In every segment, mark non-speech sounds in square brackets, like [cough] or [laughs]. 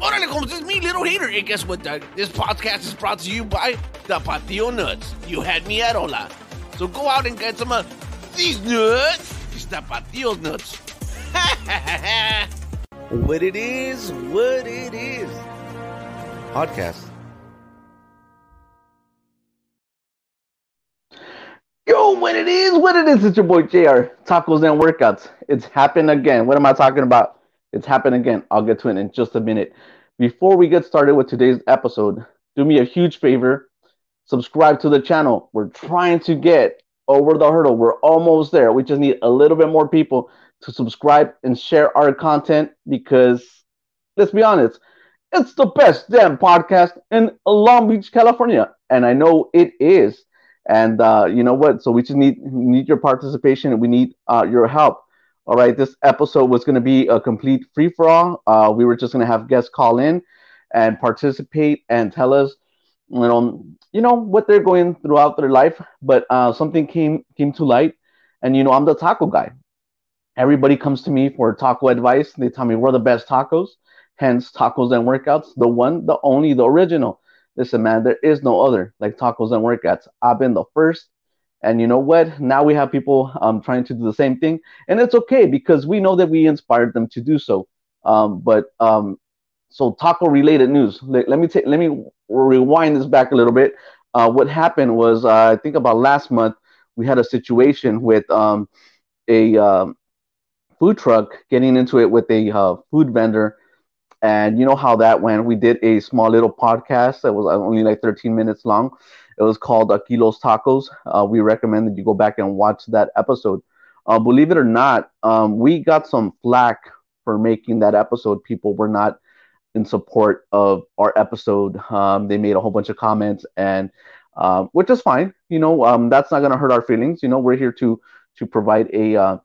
Orale, Holmes, it's me, Little Hater. And guess what, Doug? This podcast is brought to you by the Patio Nuts. You had me at hola. So go out and get some of these nuts. It's the Patio Nuts. [laughs] what it is, what it is. Podcast. Yo, what it is, what it is, it's your boy JR. Tacos and workouts. It's happened again. What am I talking about? It's happened again. I'll get to it in just a minute. Before we get started with today's episode, do me a huge favor. Subscribe to the channel. We're trying to get over the hurdle. We're almost there. We just need a little bit more people to subscribe and share our content because let's be honest, it's the best damn podcast in Long Beach, California. And I know it is. And uh, you know what? So we just need need your participation and we need uh, your help. All right, this episode was going to be a complete free for all. Uh, we were just going to have guests call in and participate and tell us, you know, you know what they're going throughout their life. But uh, something came came to light, and you know, I'm the taco guy. Everybody comes to me for taco advice. They tell me we're the best tacos, hence tacos and workouts, the one, the only, the original. Listen, man, there is no other like tacos and workouts. I've been the first. And you know what? Now we have people um, trying to do the same thing. And it's okay because we know that we inspired them to do so. Um, but um, so taco related news. Let, let me take let me rewind this back a little bit. Uh, what happened was uh, I think about last month we had a situation with um, a um, food truck getting into it with a uh, food vendor and you know how that went. We did a small little podcast that was only like 13 minutes long. It was called Aquilos Tacos. Uh, we recommend that you go back and watch that episode. Uh, believe it or not, um, we got some flack for making that episode. People were not in support of our episode. Um, they made a whole bunch of comments, and um, which is fine. You know, um, that's not gonna hurt our feelings. You know, we're here to to provide a uh,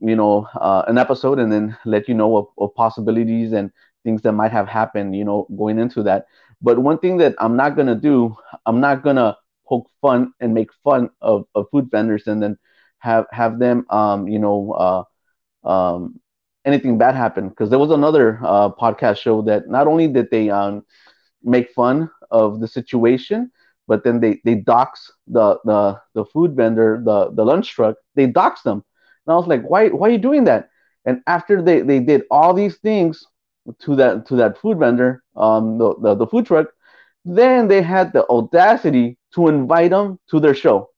you know uh, an episode and then let you know of, of possibilities and things that might have happened, you know, going into that. But one thing that I'm not gonna do, I'm not gonna poke fun and make fun of, of food vendors and then have have them, um, you know, uh, um, anything bad happen. Because there was another uh, podcast show that not only did they um, make fun of the situation, but then they they dox the the the food vendor, the the lunch truck, they dox them. And I was like, why why are you doing that? And after they they did all these things, to that to that food vendor, um, the, the, the food truck, then they had the audacity to invite them to their show.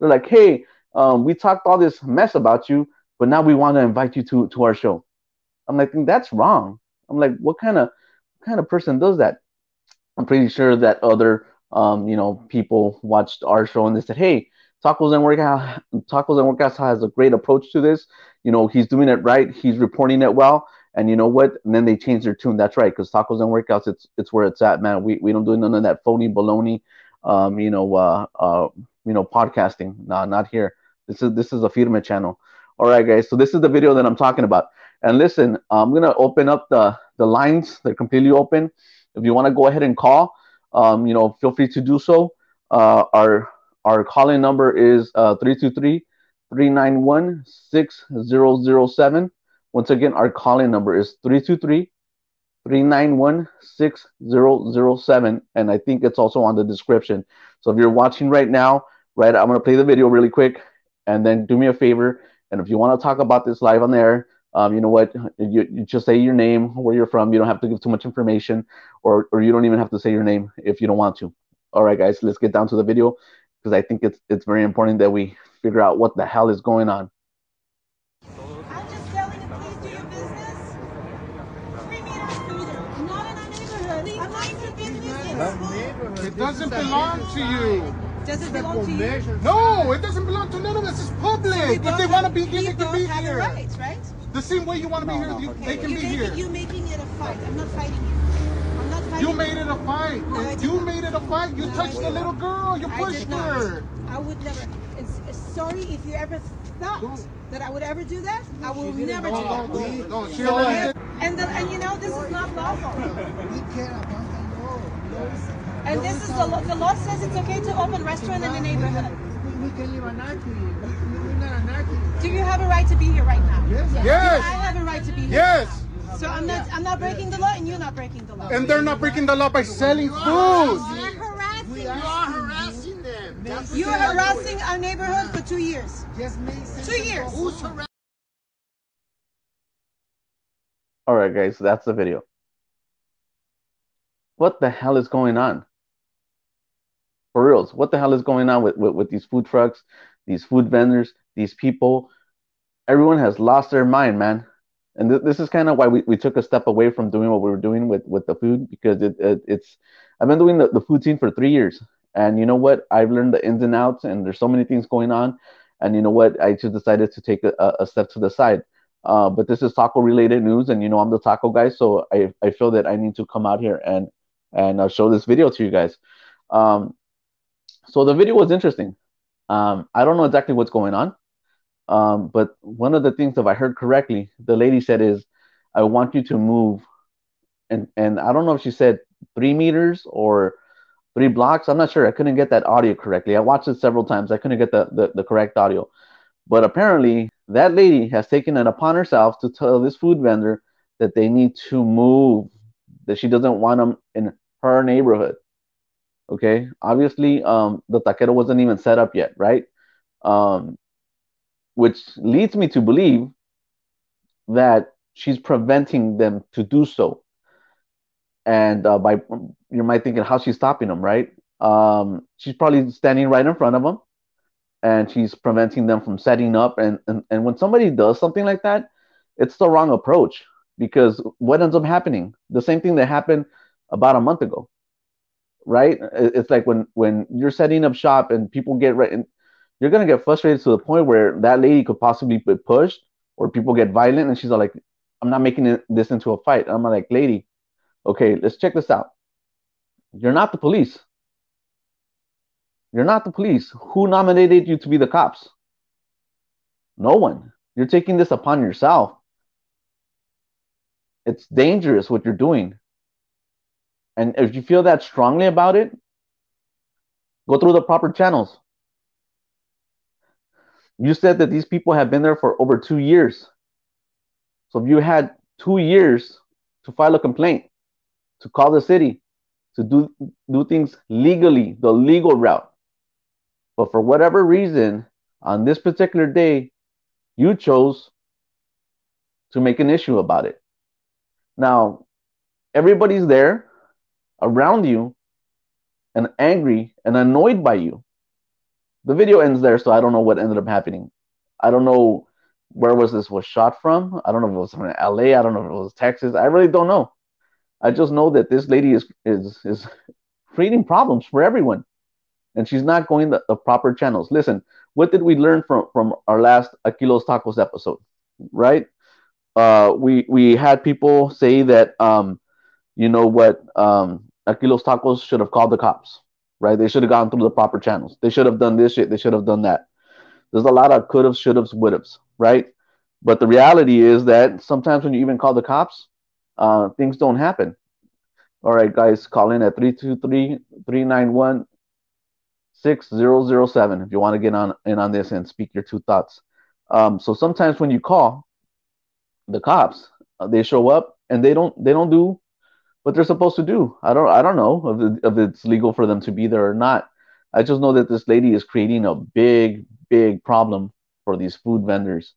They're like, hey, um, we talked all this mess about you, but now we want to invite you to to our show. I'm like, that's wrong. I'm like, what kind of what kind of person does that? I'm pretty sure that other um, you know people watched our show and they said, hey, Tacos and Workout Tacos and Workouts has a great approach to this. You know, he's doing it right. He's reporting it well. And you know what? And then they changed their tune. That's right, because tacos and workouts, it's it's where it's at, man. We we don't do none of that phony baloney, um, you know, uh, uh, you know, podcasting. Nah, not here. This is this is a firme channel. All right, guys. So this is the video that I'm talking about. And listen, I'm gonna open up the the lines. They're completely open. If you want to go ahead and call, um, you know, feel free to do so. Uh, our our calling number is uh 323 391 6007. Once again, our calling number is 323 391 6007. And I think it's also on the description. So if you're watching right now, right, I'm going to play the video really quick and then do me a favor. And if you want to talk about this live on there, um, you know what? You, you, just say your name, where you're from. You don't have to give too much information, or, or you don't even have to say your name if you don't want to. All right, guys, let's get down to the video because I think it's it's very important that we figure out what the hell is going on. It doesn't belong to you. Does it belong to you? No, it doesn't belong to none of us. It's public. So if they want to be here, they can be here. The right? The same way you want to be here, you, Okay. they can you be making, here. You making it a fight. I'm not fighting you. I'm not fighting You made it a fight. No, you not. made it a fight. You No, touched the little girl. You I pushed did not. her. I would never. It's, it's sorry if you ever thought Don't. that I would ever do that. I will never do that. don't, don't. She already. And the, and you know this is not lawful. We care about the law. Law is- And this is is the law. The law says it's okay to open restaurant in the neighborhood. We, we can live anarchy. We, we, we're not anarchy. Do you have a right to be here right now? Yes. Yes. I have a right to be here. Yes. So I'm not I'm not breaking the law and you're not breaking the law. And they're not breaking the law by selling food. You're harassing We us. are harassing them. You're harassing our neighborhood for two years. Just make. Two years. Who's harassing? All right, guys, that's the video. What the hell is going on? For reals, what the hell is going on with, with, with these food trucks, these food vendors, these people? Everyone has lost their mind, man. And th- this is kind of why we, we took a step away from doing what we were doing with, with the food because it, it it's I've been doing the, the food scene for three years. And you know what? I've learned the ins and outs, and there's so many things going on. And you know what? I just decided to take a, a step to the side. Uh, but this is taco related news, and you know I'm the taco guy, so I, I feel that I need to come out here and and uh, show this video to you guys. Um, so the video was interesting. Um, I don't know exactly what's going on, um, but one of the things, if I heard correctly, the lady said is, "I want you to move," and and I don't know if she said three meters or three blocks. I'm not sure. I couldn't get that audio correctly. I watched it several times. I couldn't get the the, the correct audio. But apparently, that lady has taken it upon herself to tell this food vendor that they need to move, that she doesn't want them in her neighborhood. Okay, obviously, um, the taquero wasn't even set up yet, right? Um, which leads me to believe that she's preventing them to do so. And uh, by you might thinking, how she's stopping them, right? Um, she's probably standing right in front of them and she's preventing them from setting up and, and and when somebody does something like that it's the wrong approach because what ends up happening the same thing that happened about a month ago right it's like when when you're setting up shop and people get right and you're to get frustrated to the point where that lady could possibly be pushed or people get violent and she's like i'm not making this into a fight i'm like lady okay let's check this out you're not the police you're not the police. Who nominated you to be the cops? No one. You're taking this upon yourself. It's dangerous what you're doing. And if you feel that strongly about it, go through the proper channels. You said that these people have been there for over two years. So if you had two years to file a complaint, to call the city, to do do things legally, the legal route. But for whatever reason, on this particular day, you chose to make an issue about it. Now, everybody's there around you and angry and annoyed by you. The video ends there, so I don't know what ended up happening. I don't know where was this was shot from. I don't know if it was from LA. I don't know if it was Texas. I really don't know. I just know that this lady is is is [laughs] creating problems for everyone and she's not going the, the proper channels. Listen, what did we learn from from our last Aquilos Tacos episode? Right? Uh, we we had people say that um, you know what, um, Aquilos Tacos should have called the cops. Right? They should have gone through the proper channels. They should have done this shit. They should have done that. There's a lot of could have, should have, would have. Right? But the reality is that sometimes when you even call the cops, uh, things don't happen. All right, guys, call in at 323 391 6007 if you want to get on in on this and speak your two thoughts. Um, so sometimes when you call the cops, uh, they show up and they don't they don't do what they're supposed to do. I don't I don't know if, if it's legal for them to be there or not. I just know that this lady is creating a big big problem for these food vendors.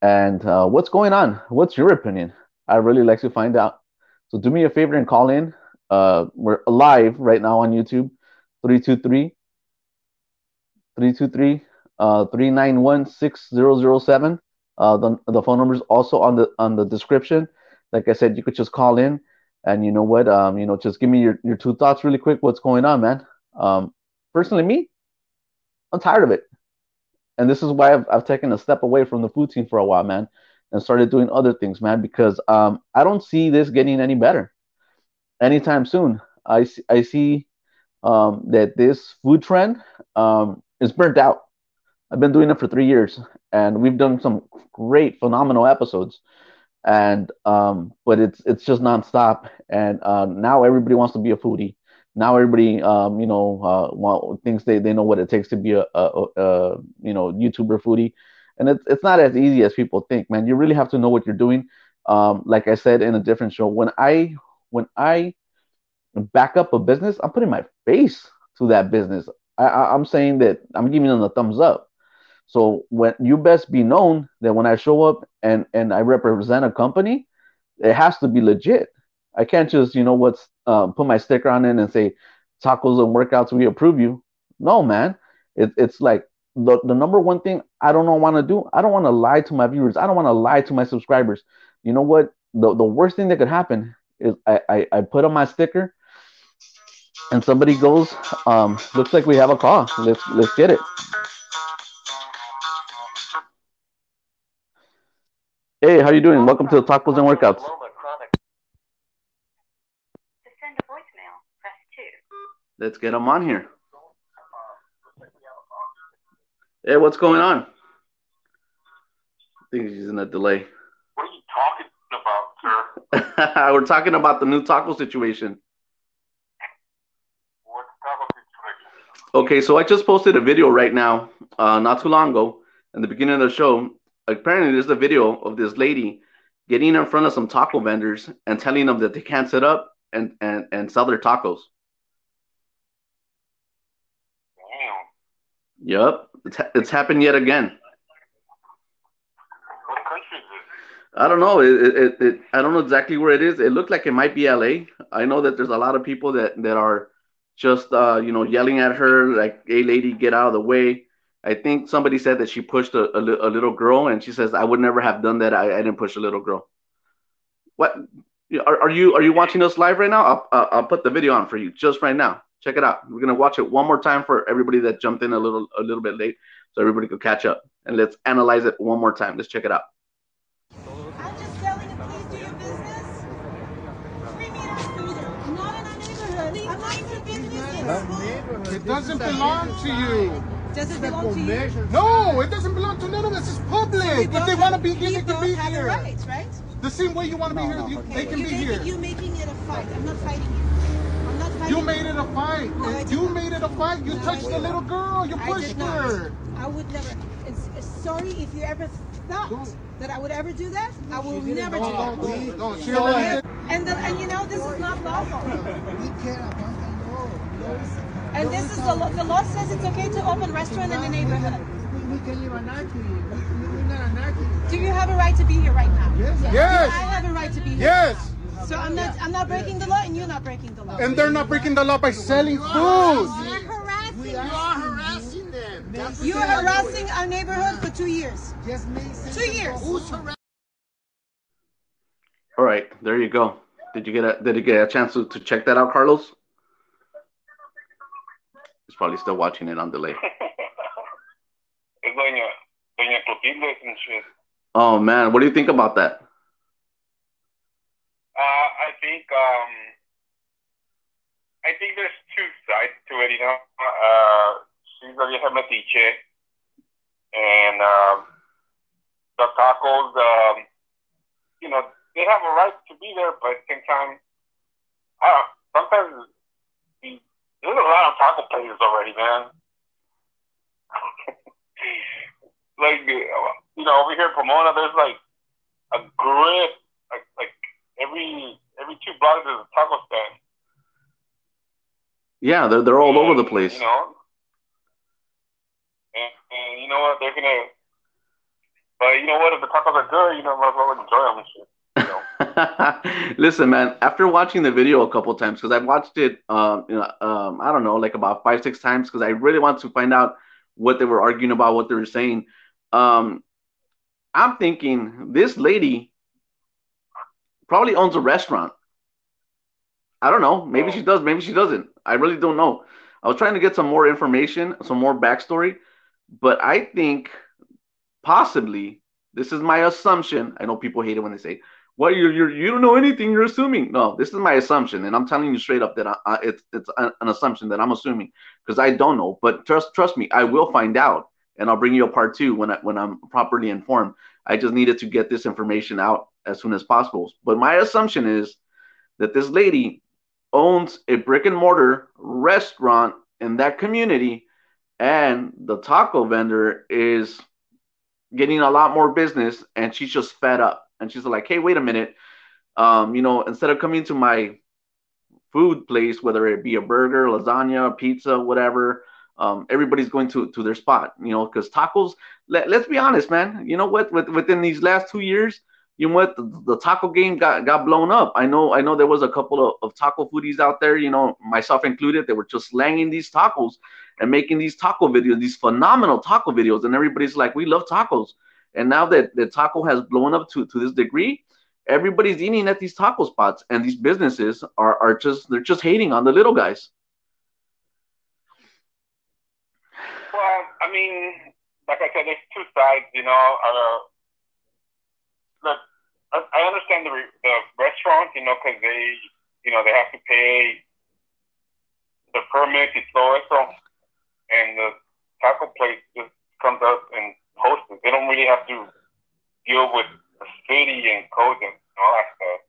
And uh, what's going on? What's your opinion? I really like to find out. So do me a favor and call in. Uh, we're live right now on YouTube. 323 323 uh 391 6007 uh the, the phone number is also on the on the description like i said you could just call in and you know what um you know just give me your, your two thoughts really quick what's going on man um personally me i'm tired of it and this is why I've, I've taken a step away from the food team for a while man and started doing other things man because um i don't see this getting any better anytime soon i see, i see um that this food trend um is burnt out. I've been doing it for three years, and we've done some great, phenomenal episodes. And um, but it's it's just nonstop. And uh, now everybody wants to be a foodie. Now everybody, um, you know, uh, want, thinks they, they know what it takes to be a, a, a you know YouTuber foodie, and it's it's not as easy as people think, man. You really have to know what you're doing. Um, like I said in a different show, when I when I back up a business, I'm putting my face to that business. I, I, I'm saying that I'm giving them the thumbs up. So when you best be known that when I show up and and I represent a company, it has to be legit. I can't just you know what's uh, put my sticker on it and say tacos and workouts we approve you. No man, it, it's like the, the number one thing I don't want to do. I don't want to lie to my viewers. I don't want to lie to my subscribers. You know what? The the worst thing that could happen is I I, I put on my sticker and somebody goes, um, looks like we have a call. Let's let's get it. Hey, how you doing? Welcome to the Tacos and Workouts. To send a voicemail, press 2. Let's get them on here. Hey, what's going on? I think she's in a delay. What are you talking about, sir? [laughs] We're talking about the new taco situation. What's the taco situation? Okay, so I just posted a video right now, uh, not too long ago, in the beginning of the show. Apparently, there's a video of this lady getting in front of some taco vendors and telling them that they can't sit up and, and, and sell their tacos. Damn. Yep, it's, ha- it's happened yet again. What country is this? I don't know. It, it, it, I don't know exactly where it is. It looked like it might be LA. I know that there's a lot of people that, that are just, uh, you know, yelling at her, like, hey, lady, get out of the way. I think somebody said that she pushed a, a, a little girl, and she says, I would never have done that. I, I didn't push a little girl. What? Are, are you are you watching us live right now? I'll, I'll, I'll put the video on for you just right now. Check it out. We're gonna watch it one more time for everybody that jumped in a little a little bit late, so everybody could catch up. And let's analyze it one more time. Let's check it out. I'm just selling. Please do your business. Three meters scooter. Not in our neighborhood. I'm not your business. It doesn't belong to you. Does it belong to you? No, it doesn't belong to none of us. It's public. If they want to be here, they can be have the here. rights, right? The same way you want to be here, you, they can you be making, here. You're making it a fight. I'm not fighting you. I'm not fighting You made it a fight. No, You made it a fight. You No, touched did the little girl. You pushed did not. her. I would never. It's, it's sorry if you ever thought Don't. that I would ever do that. I will never do Don't, that. don't, don't, don't. She already. And the, and you know this is not lawful. And this is the law. The law says it's okay to open restaurant in the neighborhood. Do you have a right to be here right now? I Yes. Yes. I have a right to be here. Yes. So I'm not. I'm not breaking the law, and you're not breaking the law. And they're not breaking the law by selling food. You're harassing. You are harassing them. You're harassing our neighborhood for two years. Two years. Who's harassing? All right, there you go. Did you get a Did you get a chance to, to check that out, Carlos? Probably still watching it on delay. It's [laughs] Doña, Doña Clotilde and shit. Oh man, what do you think about that? Uh, I think, um, I think there's two sides to it, you know. Uh, she's a vieja metiche. And, um, the tacos, um, you know, they have a right to be there, but at the same time, I don't, sometimes there's a lot of taco places already, man. [laughs] like, you know, over here in Pomona, there's like a grip, like, like every every two blocks there's a taco stand. Yeah, they're they're all over the place. You know, and, and you know what? They're gonna. But you know what? If the tacos are good, you know, might as well enjoy them and shit. You know. [laughs] Listen, man. After watching the video a couple times, because I've watched it, um, you know, um, I don't know, like about five, six times, because I really want to find out what they were arguing about, what they were saying. Um, I'm thinking this lady probably owns a restaurant. I don't know. Maybe she does. Maybe she doesn't. I really don't know. I was trying to get some more information, some more backstory, but I think possibly this is my assumption. I know people hate it when they say, "Well, you you you don't know anything. You're assuming." No, this is my assumption, and I'm telling you straight up that I, I, it's it's an an assumption that I'm assuming because I don't know. But trust trust me, I will find out, and I'll bring you a part two when I when I'm properly informed. I just needed to get this information out as soon as possible. But my assumption is that this lady owns a brick and mortar restaurant in that community, and the taco vendor is getting a lot more business, and she's just fed up. And she's like, "Hey, wait a minute. Um, you know, instead of coming to my food place, whether it be a burger, lasagna, pizza, whatever, um, everybody's going to to their spot. You know, because tacos. Let, let's be honest, man. You know what? With, within these last two years, you know what? The, the taco game got got blown up. I know. I know there was a couple of, of taco foodies out there. You know, myself included. They were just slanging these tacos and making these taco videos, these phenomenal taco videos, and everybody's like, "We love tacos." And now that the taco has blown up to to this degree, everybody's eating at these taco spots, and these businesses are are just they're just hating on the little guys. Well, I mean, like I said, there's two sides. You know, uh, look, I, understand the re- the restaurant, you know, because they, you know, they have to pay the permit y todo eso, and the taco place just comes up and They don't really have to deal with the city and codes and all that stuff.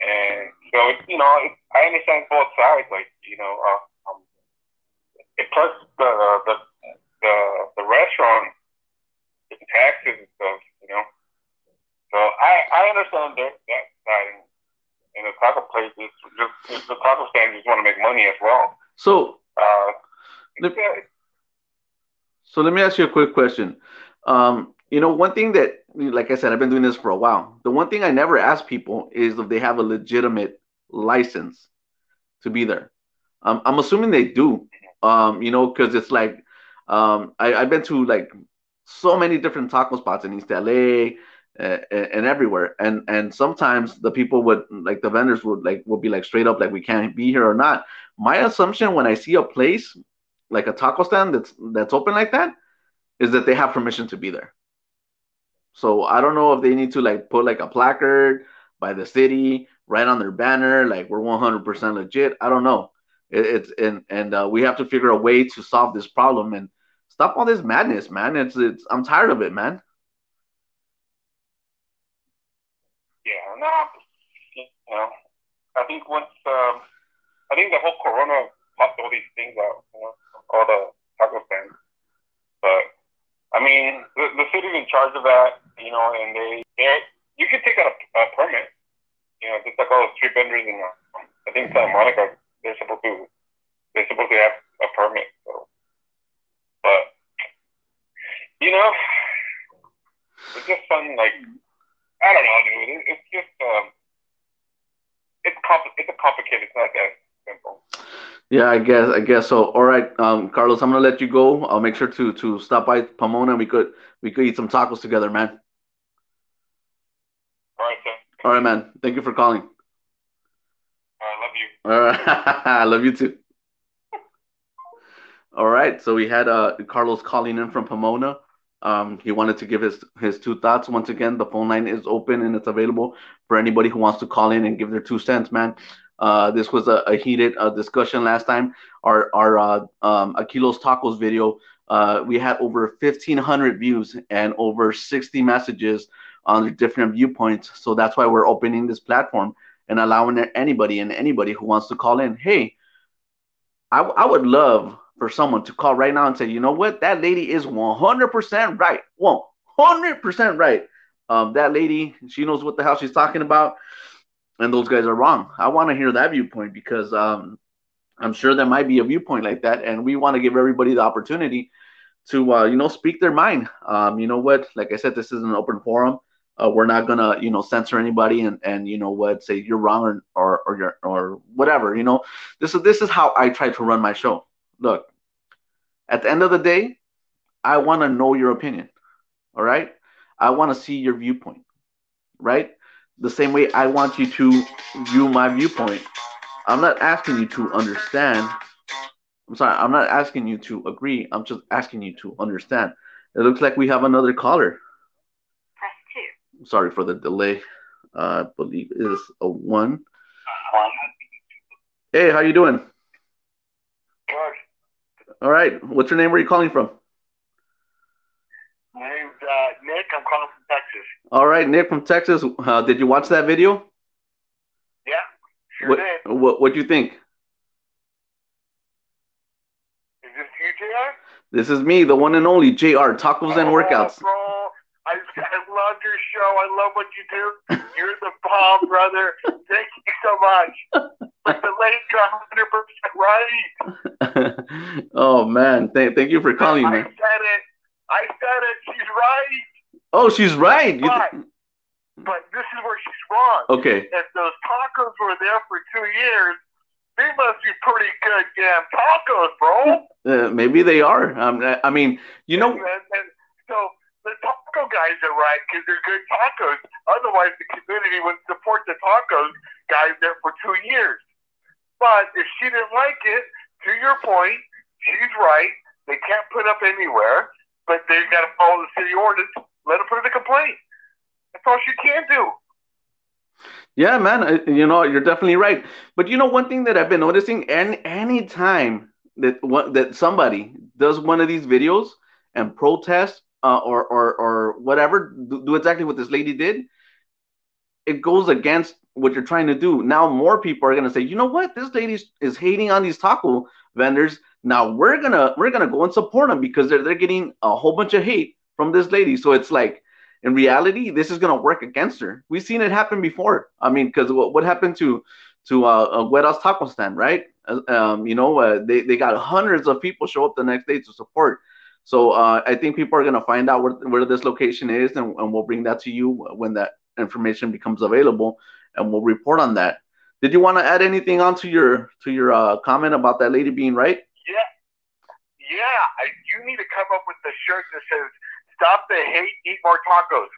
And so, it's, you know, it, I understand both sides. Like, you know, uh, um, it plus the the the the restaurant the taxes and stuff, you know. So I I understand that that side, and, and the taco places just the taco stands just want to make money as well. So Uh, yeah, So let me ask you a quick question. Um, you know, one thing that, like I said, I've been doing this for a while. The one thing I never ask people is if they have a legitimate license to be there. Um, I'm assuming they do. Um, you know, because it's like um, I, I've been to like so many different taco spots in East LA uh, and everywhere, and and sometimes the people would like the vendors would like would be like straight up like we can't be here or not. My assumption when I see a place like a taco stand that's that's open like that is that they have permission to be there. So I don't know if they need to like put like a placard by the city right on their banner like we're 100% legit. I don't know. It, it's and and uh, we have to figure a way to solve this problem and stop all this madness, man. It's it's I'm tired of it, man. yeah, no, you know, I think once um, I think the whole Corona popped all these things out, you know, all the taco stands. But I mean, the, the city's in charge of that, you know, and they you can take out a, a permit, you know, just like all the street vendors in uh, I think Santa Monica, they're supposed to they're supposed to have a permit. So, but you know, it's just fun. Like I don't know, dude. It, it's just um, it's compl- it's a complicated. It's not that simple. Yeah, I guess I guess so. All right, um, Carlos, I'm gonna let you go. I'll make sure to to stop by Pomona. We could we could eat some tacos together, man. All right, sir. All right, man. Thank you for calling. I love you. All right. I [laughs] love you too. All right. So we had uh, Carlos calling in from Pomona. Um, he wanted to give his his two thoughts. Once again, the phone line is open and it's available for anybody who wants to call in and give their two cents, man. Uh, this was a, a heated uh, discussion last time. Our our uh, um, Aquilos Tacos video, uh, we had over 1,500 views and over 60 messages on the different viewpoints. So that's why we're opening this platform and allowing anybody and anybody who wants to call in. Hey, I, I would love for someone to call right now and say, you know what, that lady is 100% right. 100% right. Um, that lady, she knows what the hell she's talking about, and those guys are wrong. I want to hear that viewpoint because um, I'm sure there might be a viewpoint like that, and we want to give everybody the opportunity to, uh, you know, speak their mind. Um, you know what? Like I said, this is an open forum. Uh, we're not gonna, you know, censor anybody and and you know what, say you're wrong or or or you're, or whatever. You know, this is this is how I try to run my show. Look, at the end of the day, I want to know your opinion. All right, I want to see your viewpoint. Right, the same way I want you to view my viewpoint. I'm not asking you to understand. I'm sorry, I'm not asking you to agree. I'm just asking you to understand. It looks like we have another caller Press 2. sorry for the delay. Uh, I believe it is a one. Hey, how you doing? Good. All right. What's your name? Where are you calling from? My name's uh, Nick. I'm calling from Texas. All right, Nick from Texas. Uh, did you watch that video? Yeah, sure what, did. what what do you think? Is this you, JR? This is me, the one and only JR Tacos and Oh, Workouts. Bro, I, I love your show. I love what you do. [laughs] You're the bomb, brother. Thank you so much. But the got 100% right. [laughs] oh man, thank thank you for calling, me. I said it. I said it. She's right. Oh, she's right. But, th- but this is where she's wrong. okay. If those tacos were there for two years, they must be pretty good damn tacos, bro. Uh, maybe they are. Um, I- I mean, you know, And, and so the taco guys are right because they're good tacos. Otherwise, the community would support the tacos guys there for two years. But if she didn't like it, to your point, she's right. They can't put up anywhere, but they've got to follow the city ordinance. Let her put in a complaint. That's all she can do. Yeah, man, uh, you know, you're definitely right. But you know, one thing that I've been noticing, and any time that what that somebody does one of these videos and protest uh, or or or whatever, do, do exactly what this lady did, it goes against what you're trying to do. Now more people are gonna say, you know what, this lady is hating on these taco vendors. Now we're gonna we're gonna go and support them because they're they're getting a whole bunch of hate from this lady. So it's like in reality, this is going to work against her. We've seen it happen before. I mean, because what, what happened to to uh, uh Gueda's taco stand, right? Uh, Um, you know, uh, they they got hundreds of people show up the next day to support. So uh, I think people are going to find out where, where this location is, and, and we'll bring that to you when that information becomes available, and we'll report on that. Did you want to add anything onto your to your uh, comment about that lady being right? Yeah, yeah. I, you need to come up with the shirt that says "Stop the hate, eat more tacos."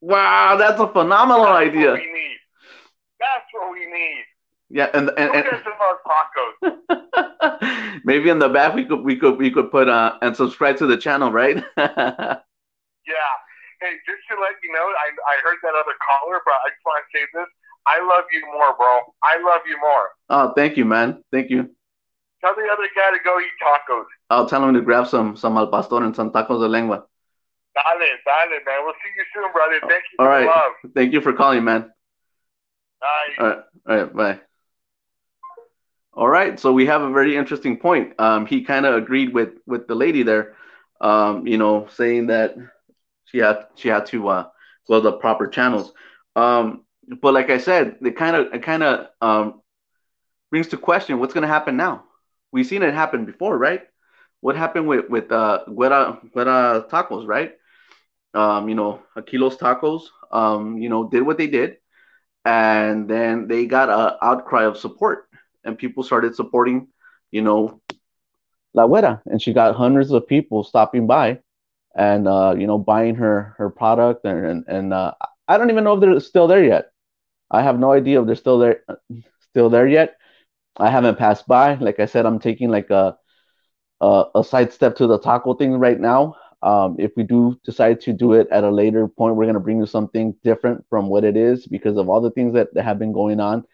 Wow, that's a phenomenal That's idea. What we need. That's what we need. Yeah, and and, and tacos? [laughs] maybe in the back we could we could we could put uh and subscribe to the channel, right? [laughs] Yeah. Hey, just to let you know, I, I heard that other caller, but I just want to say this. I love you more, bro. I love you more. oh, thank you, man. Thank you. Tell the other guy to go eat tacos. I'll tell him to grab some some al pastor and some tacos de lengua. Dale, dale, man. We'll see you soon, brother. Thank you All for the love. Thank you for calling, man. Bye. All right, all right, bye. All right, so we have a very interesting point. Um, he kind of agreed with with the lady there, um, you know, saying that she had she had to uh, go the proper channels. Um, but like I said, it kind of it kind of um, brings to question what's going to happen now. We've seen it happen before, right? What happened with with uh, Guerra Guerra Tacos, right? Um, you know, Aquilos Tacos, um, you know, did what they did. And then they got a outcry of support. And people started supporting you know la güera. And she got hundreds of people stopping by and uh you know buying her her product. And and, and uh i don't even know if they're still there yet. I have no idea if they're still there still there yet. I haven't passed by. Like i said i'm taking like a a, a side step to the taco thing right now um, if we do decide to do it at a later point, we're going to bring you something different from what it is because of all the things that, that have been going on.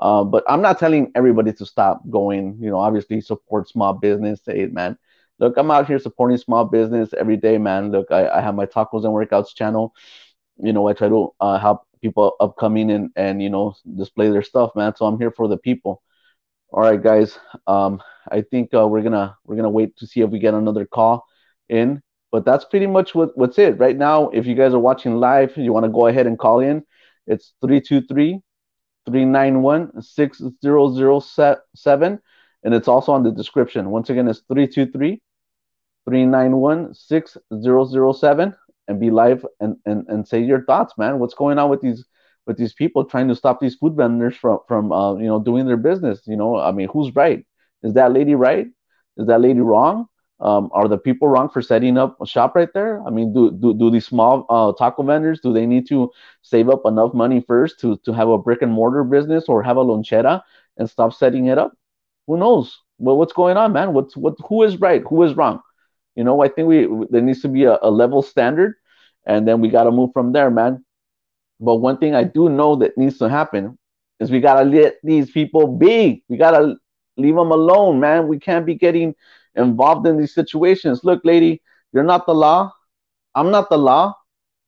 Um, but I'm not telling everybody to stop going. You know, obviously support small business. Say, man, look, I'm out here supporting small business every day, man. Look, I, I have my tacos and workouts channel. You know, I try to uh, help people upcoming and and you know display their stuff, man. So I'm here for the people. All right, guys. Um, I think uh, we're gonna we're gonna wait to see if we get another call in but that's pretty much what, what's it. Right now if you guys are watching live you want to go ahead and call in. It's 323-391-6007 and it's also on the description. Once again it's 323-391-6007 and be live and, and and say your thoughts man. What's going on with these with these people trying to stop these food vendors from from uh, you know doing their business you know? I mean who's right? Is that lady right? Is that lady wrong um, are the people wrong for setting up a shop right there? I mean, do do, do these small uh, taco vendors do they need to save up enough money first to to have a brick and mortar business or have a lonchera and stop setting it up? Who knows? Well, what's going on, man? What's what? Who is right? Who is wrong? You know, I think we there needs to be a, a level standard, and then we got to move from there, man. But one thing I do know that needs to happen is we gotta let these people be. We gotta leave them alone, man. We can't be getting involved in these situations. Look, lady, you're not the law. I'm not the law,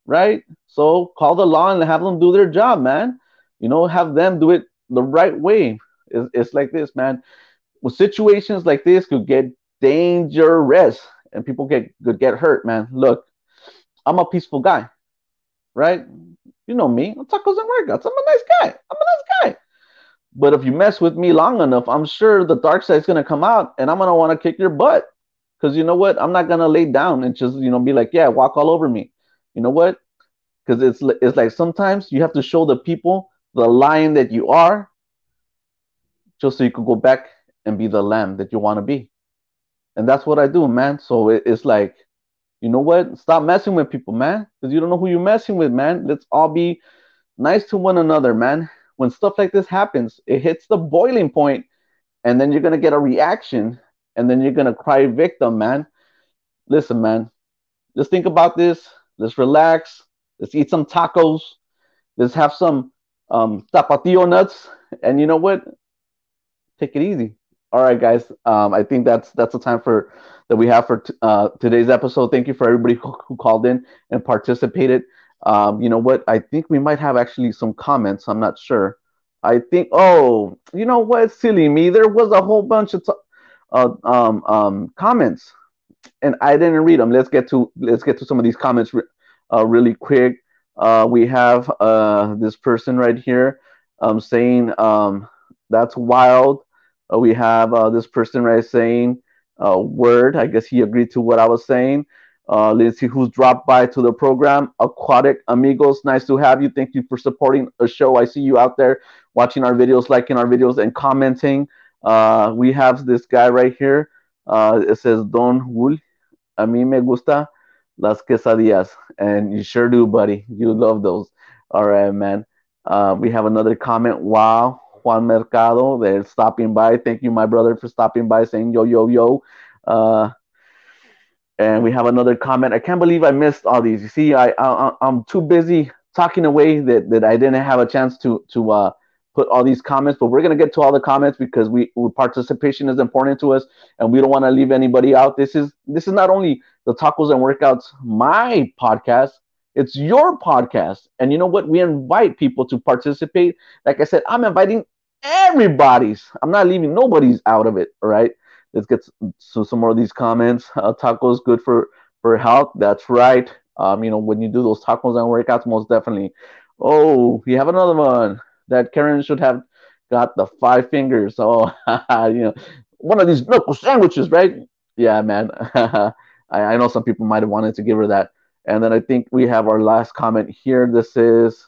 right? So call the law and have them do their job, man. You know, have them do it the right way. It's, it's like this, man. With situations like this could get dangerous and people get could get hurt, man. Look, I'm a peaceful guy. right? You know me, I'm tacos and workouts. I'm a nice guy. I'm a nice guy. But if you mess with me long enough, I'm sure the dark side's gonna come out, and I'm gonna want to kick your butt. Because you know what? I'm not gonna lay down and just you know be like, yeah, walk all over me. You know what? Because it's it's like sometimes you have to show the people the lion that you are, just so you could go back and be the lamb that you want to be. And that's what I do, man. So it, it's like, you know what? Stop messing with people, man, because you don't know who you're messing with, man. Let's all be nice to one another, man. When stuff like this happens, it hits the boiling point, and then you're gonna get a reaction, and then you're gonna cry victim, man. Listen, man. Let's think about this. Let's relax. Let's eat some tacos. Let's have some um, tapatio nuts. And you know what? Take it easy. All right, guys. Um, I think that's that's the time for that we have for t- uh, today's episode. Thank you for everybody who, who called in and participated. Um, you know what? I think we might have actually some comments. I'm not sure. I think. Oh, you know what? Silly me. There was a whole bunch of t- uh, um, um, comments, and I didn't read them. Let's get to let's get to some of these comments re- uh, really quick. Uh, we have uh, this person right here um, saying um, that's wild. Uh, we have uh, this person right saying word. I guess he agreed to what I was saying. Uh, let's see who's dropped by to the program. Aquatic Amigos, nice to have you. Thank you for supporting the show. I see you out there watching our videos, liking our videos, and commenting. Uh, we have this guy right here. Uh, it says Don Wool. A mí me gusta las quesadillas. And you sure do, buddy. You love those. All right, man. Uh, we have another comment. Wow. Juan Mercado, they're stopping by. Thank you, my brother, for stopping by saying yo, yo, yo. And we have another comment. I can't believe I missed all these. You see, I, I I'm too busy talking away that, that I didn't have a chance to to uh, put all these comments. But we're gonna get to all the comments because we, we participation is important to us, and we don't want to leave anybody out. This is this is not only the tacos and workouts my podcast. It's your podcast. And you know what? We invite people to participate. Like I said, I'm inviting everybody's. I'm not leaving nobody's out of it. All right. Let's get to some more of these comments. Uh, tacos good for for health. That's right. Um, you know, when you do those tacos and workouts, most definitely. Oh, you have another one that Karen should have got the five fingers. Oh, [laughs] you know, one of these knuckle sandwiches, right? Yeah, man. [laughs] I, I know some people might have wanted to give her that. And then I think we have our last comment here. This is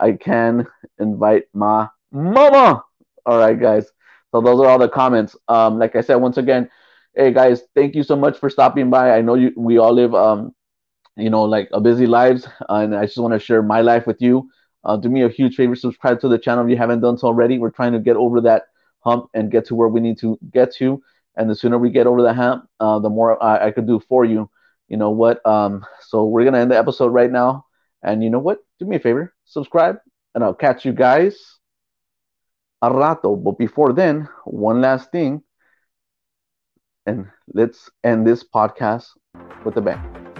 I can invite my mama. All right, guys. So those are all the comments. Um, like I said, once again, hey guys, thank you so much for stopping by. I know you we all live um, you know, like a busy lives, and I just want to share my life with you. Uh, do me a huge favor, subscribe to the channel if you haven't done so already. We're trying to get over that hump and get to where we need to get to. And the sooner we get over the hump, uh, the more I, I could do for you you know what? Um, so we're gonna end the episode right now. And you know what? Do me a favor, subscribe, and I'll catch you guys a rato. But before then, one last thing, and let's end this podcast with a bang.